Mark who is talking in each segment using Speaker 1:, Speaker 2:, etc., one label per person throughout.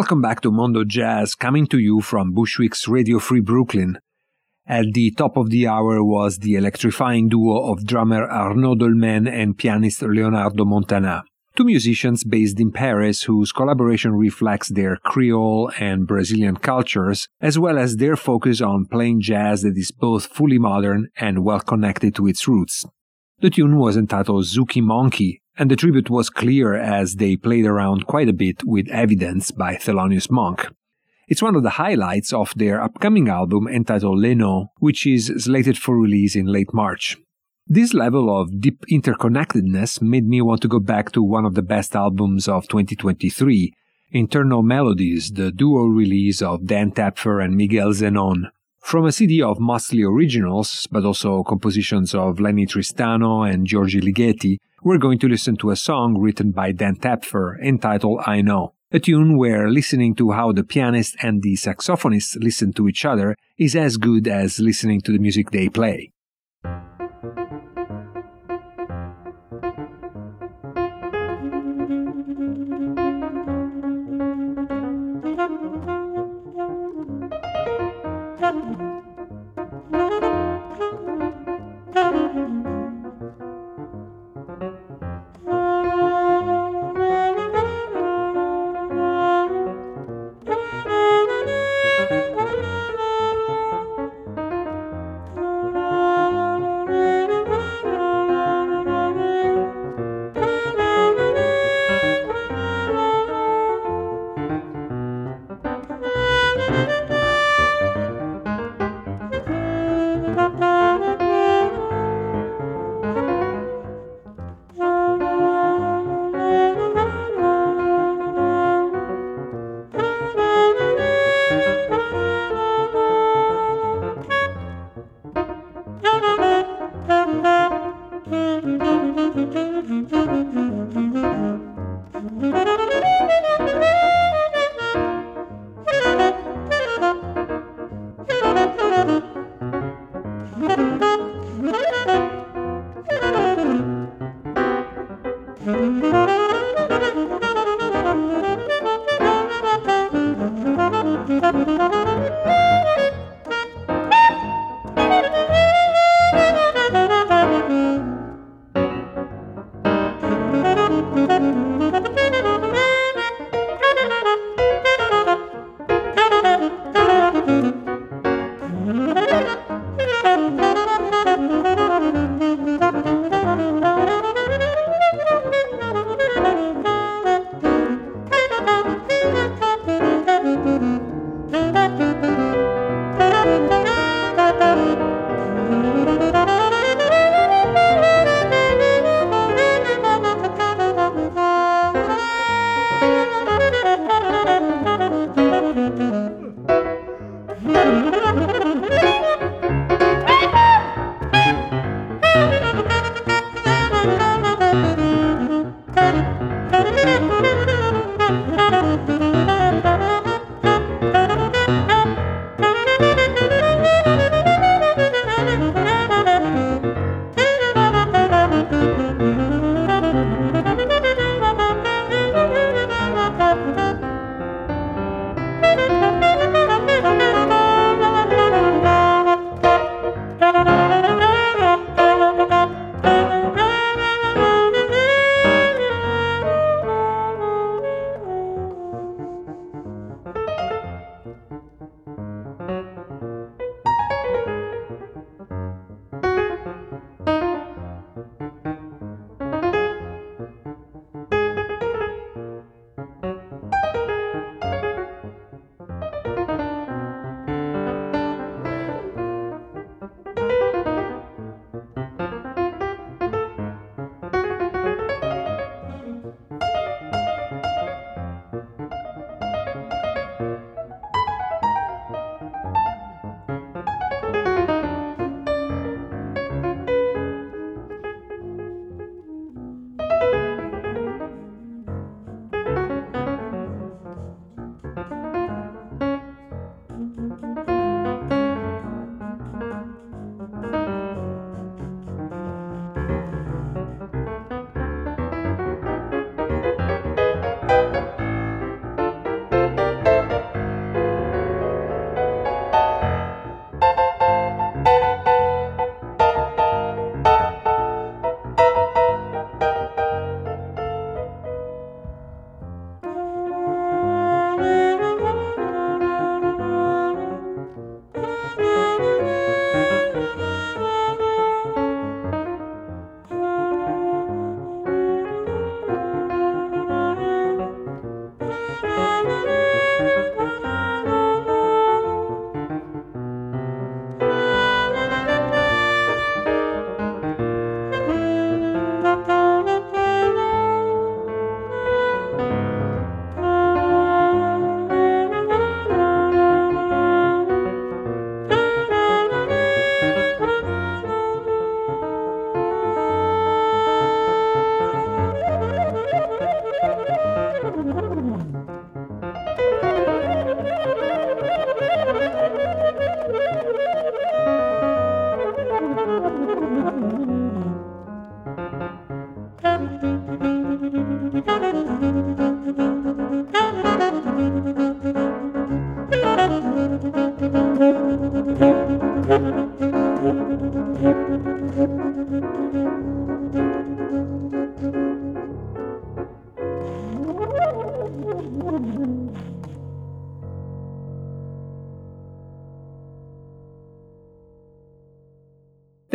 Speaker 1: Welcome back to Mondo Jazz, coming to you from Bushwick's Radio Free Brooklyn. At the top of the hour was the electrifying duo of drummer Arnaud Dolmen and pianist Leonardo Montana, two musicians based in Paris whose collaboration reflects their Creole and Brazilian cultures, as well as their focus on playing jazz that is both fully modern and well connected to its roots. The tune was entitled Zouky Monky, and the tribute was clear as they played around quite a bit with Evidence by Thelonious Monk. It's one of the highlights of their upcoming album entitled Leno, which is slated for release in late March. This level of deep interconnectedness made me want to go back to one of the best albums of 2023, Internal Melodies, the duo release of Dan Tepfer and Miguel Zenón. From a CD of mostly originals, but also compositions of Lennie Tristano and György Ligeti, we're going to listen to a song written by Dan Tepfer entitled I Know, a tune where listening to how the pianist and the saxophonist listen to each other is as good as listening to the music they play.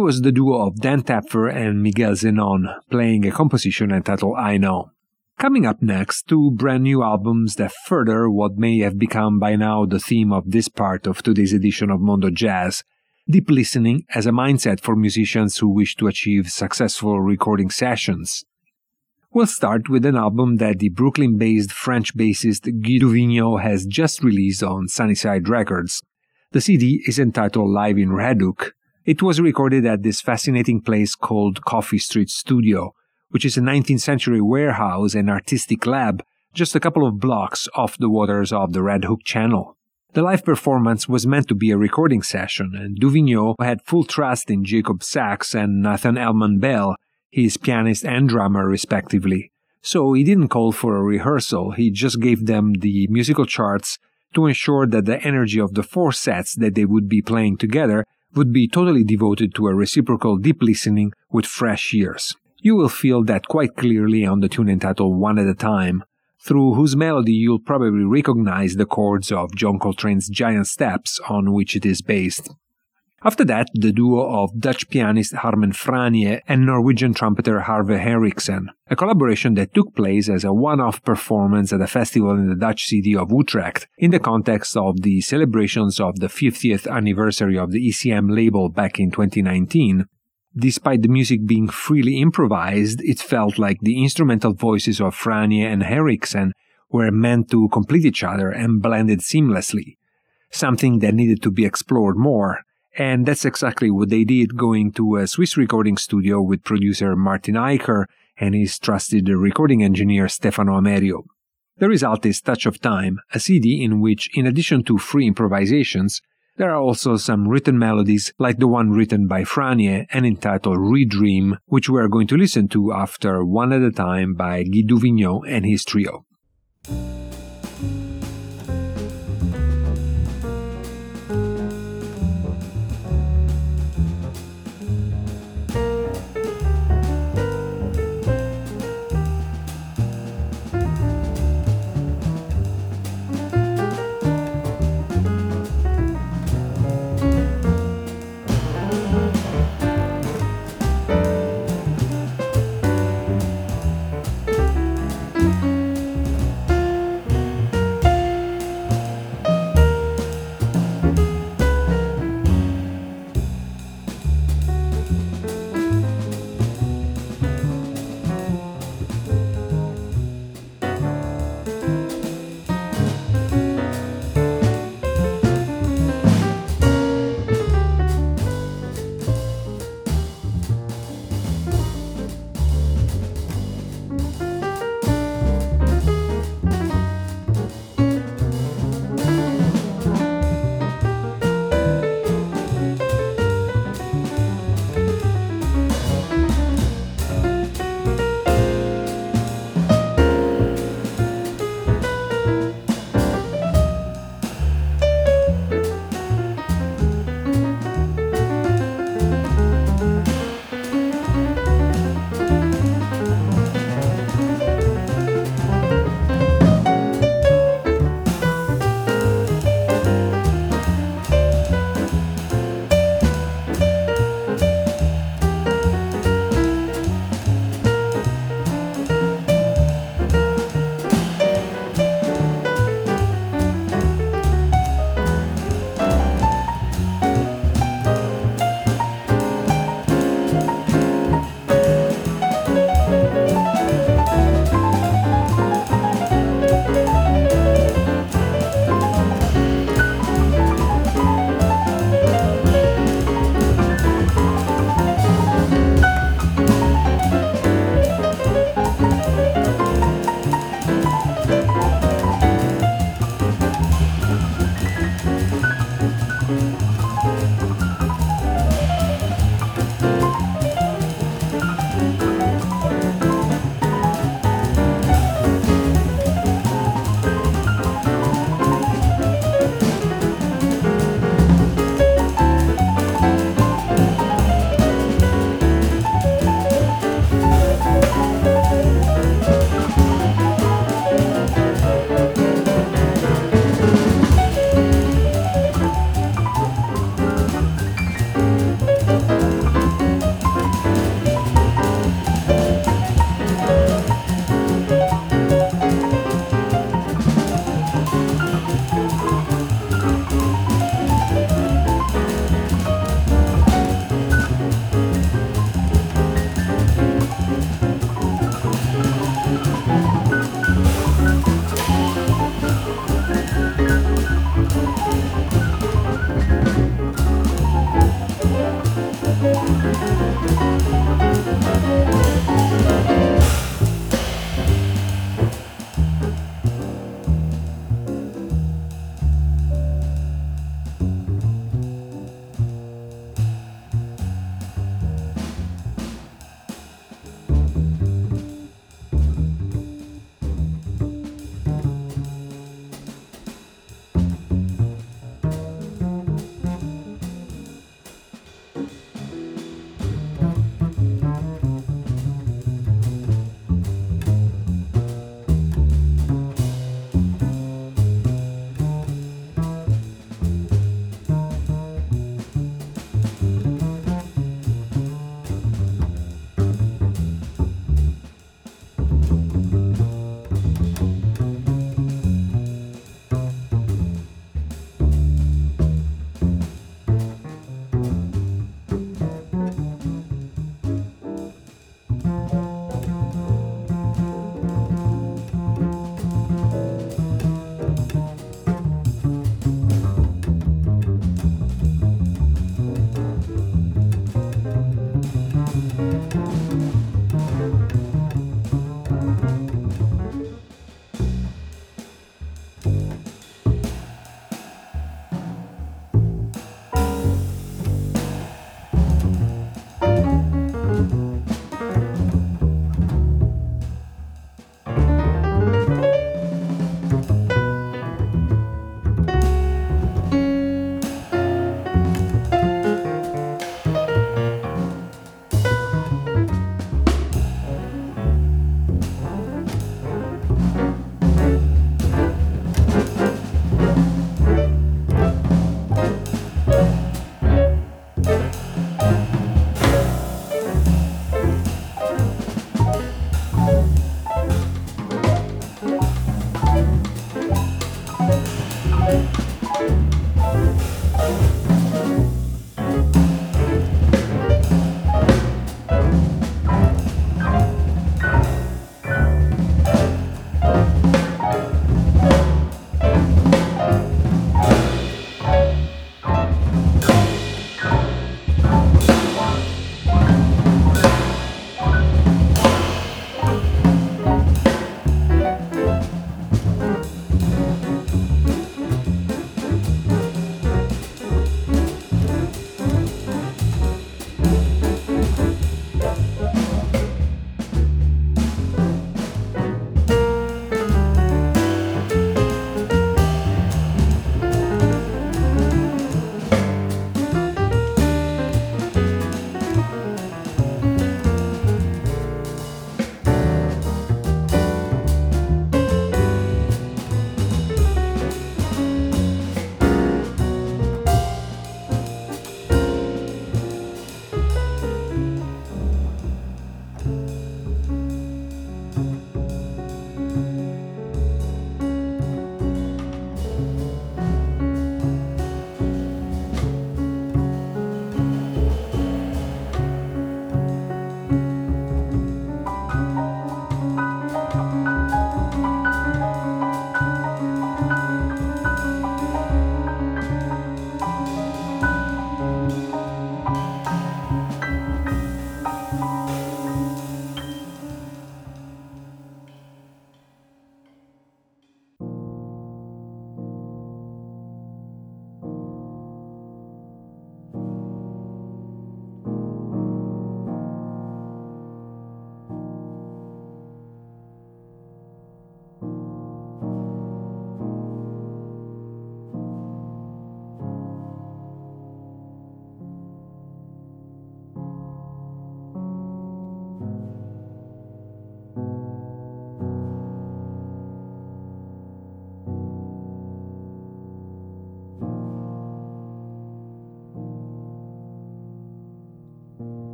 Speaker 1: There was the duo of Dan Tepfer and Miguel Zenón playing a composition entitled I Know. Coming up next, two brand new albums that further what may have become by now the theme of this part of today's edition of Mondo Jazz deep listening as a mindset for musicians who wish to achieve successful recording sessions. We'll start with an album that the Brooklyn based French bassist Gui Duvignau has just released on Sunnyside Records. The CD is entitled Live in Redhook it was recorded at this fascinating place called Coffee Street Studio, which is a 19th century warehouse and artistic lab just a couple of blocks off the waters of the Red Hook Channel. The live performance was meant to be a recording session, and Duvignau had full trust in Jacob Sacks and Nathan Ellman-Bell, his pianist and drummer respectively. So he didn't call for a rehearsal, he just gave them the musical charts to ensure that the energy of the four sets that they would be playing together would be totally devoted to a reciprocal deep listening with fresh ears. You will feel that quite clearly on the tune entitled One at a Time, through whose melody you'll probably recognize the chords of John Coltrane's Giant Steps on which it is based. After that, the duo of Dutch pianist Harmen Fraanje and Norwegian trumpeter Arve Henriksen, a collaboration that took place as a one-off performance at a festival in the Dutch city of Utrecht in the context of the celebrations of the 50th anniversary of the ECM label back in 2019. Despite the music being freely improvised, it felt like the instrumental voices of Fraanje and Henriksen were meant to complete each other and blended seamlessly, something that needed to be explored more and that's exactly what they did going to a Swiss recording studio with producer Martin Eicher and his trusted recording engineer Stefano Amerio. The result is Touch of Time, a CD in which, in addition to free improvisations, there are also some written melodies like the one written by Fraanje and entitled Redream, which we are going to listen to after One at a Time by Gui Duvignau and his trio.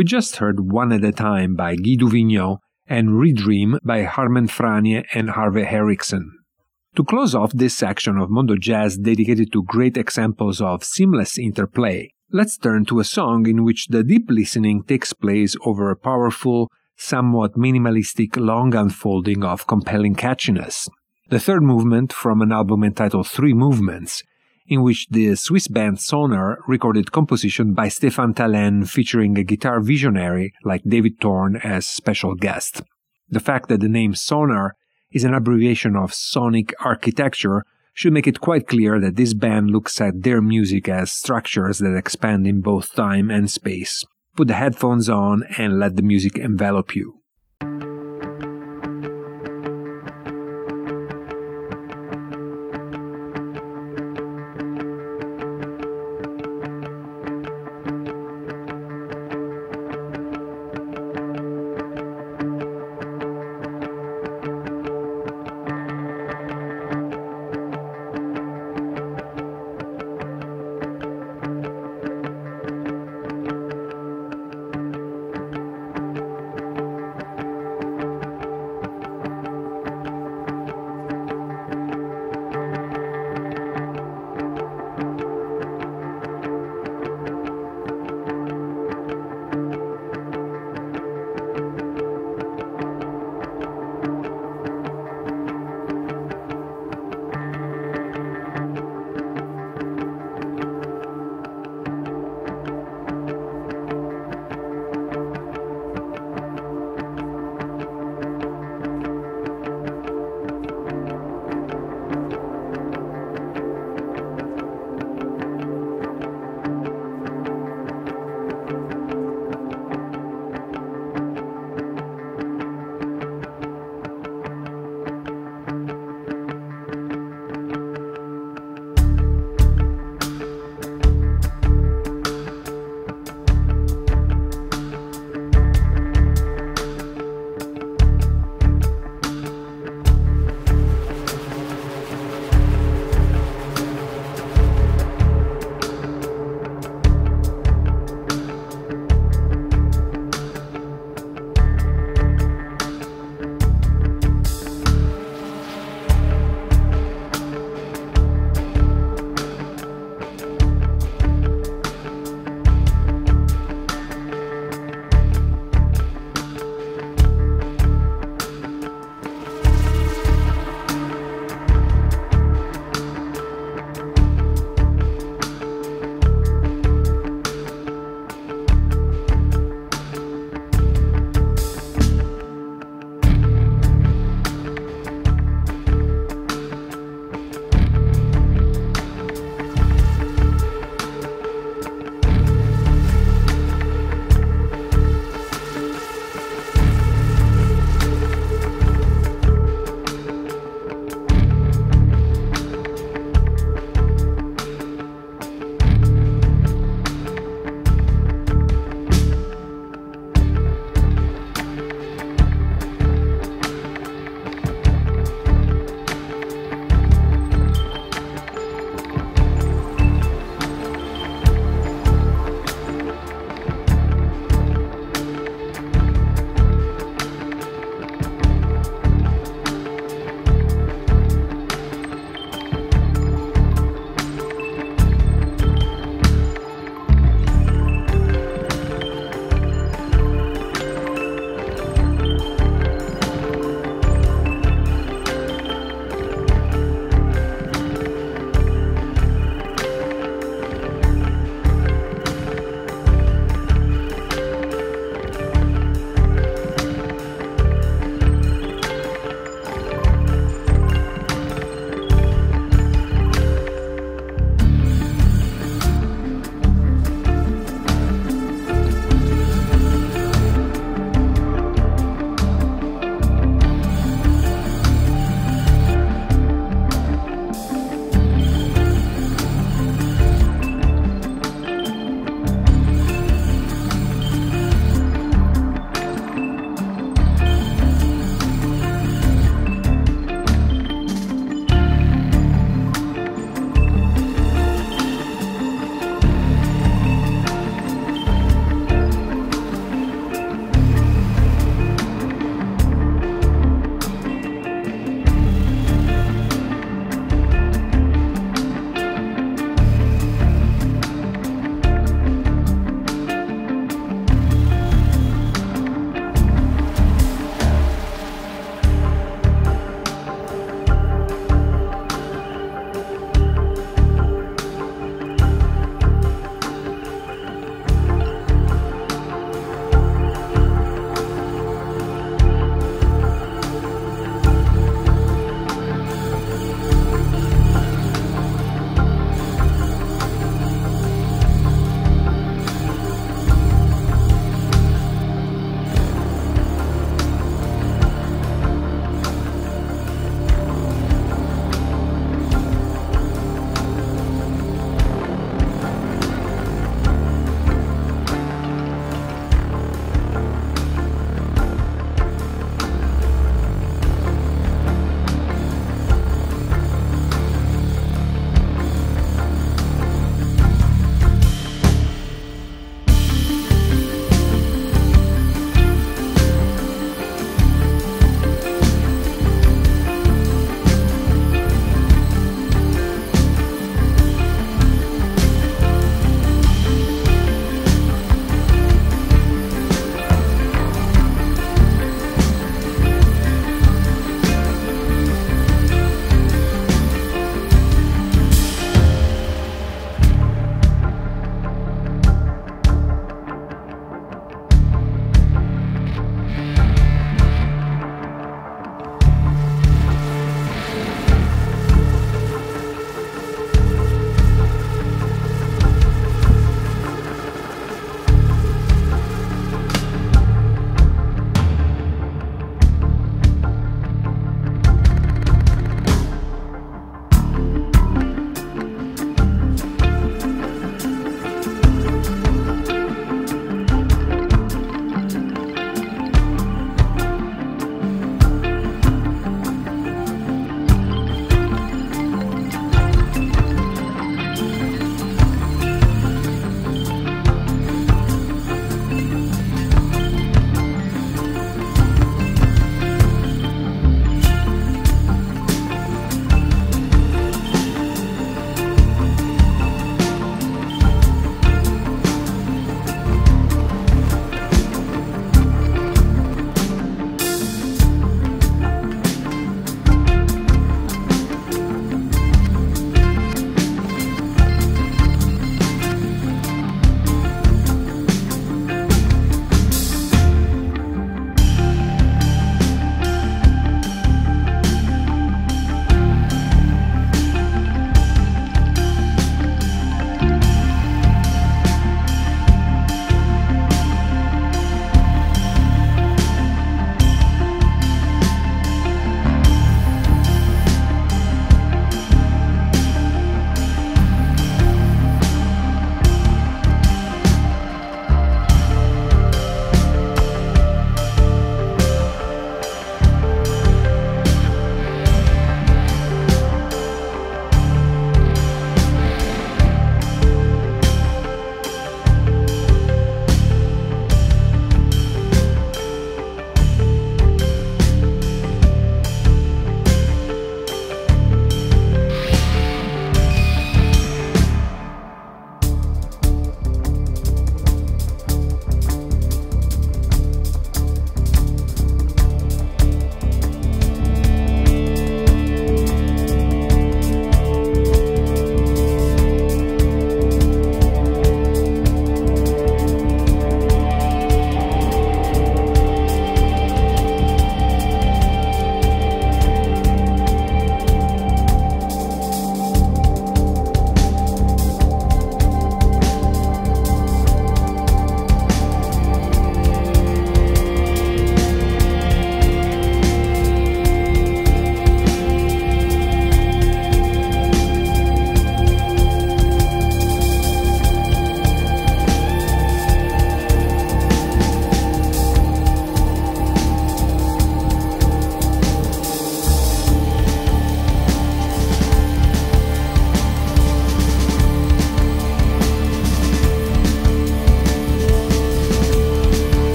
Speaker 1: We just heard One at a Time by Gui Duvignau and Redream by Harmen Fraanje and Arve Henriksen. To close off this section of Mondo Jazz dedicated to great examples of seamless interplay, let's turn to a song in which the deep listening takes place over a powerful, somewhat minimalistic long unfolding of compelling catchiness. The third movement from an album entitled Three Movements, in which the Swiss band Sonar recorded composition by Stephan Thelen featuring a guitar visionary like David Torn as special guest. The fact that the name Sonar is an abbreviation of sonic architecture should make it quite clear that this band looks at their music as structures that expand in both time and space. Put the headphones on and let the music envelop you.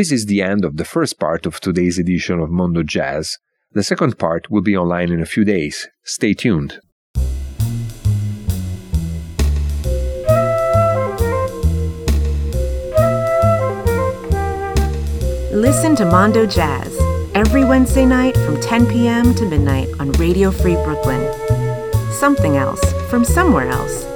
Speaker 1: This is the end of the first part of today's edition of Mondo Jazz. The second part will be online in a few days. Stay tuned.
Speaker 2: Listen to Mondo Jazz every Wednesday night from 10 p.m. to midnight on Radio Free Brooklyn. Something else from somewhere else.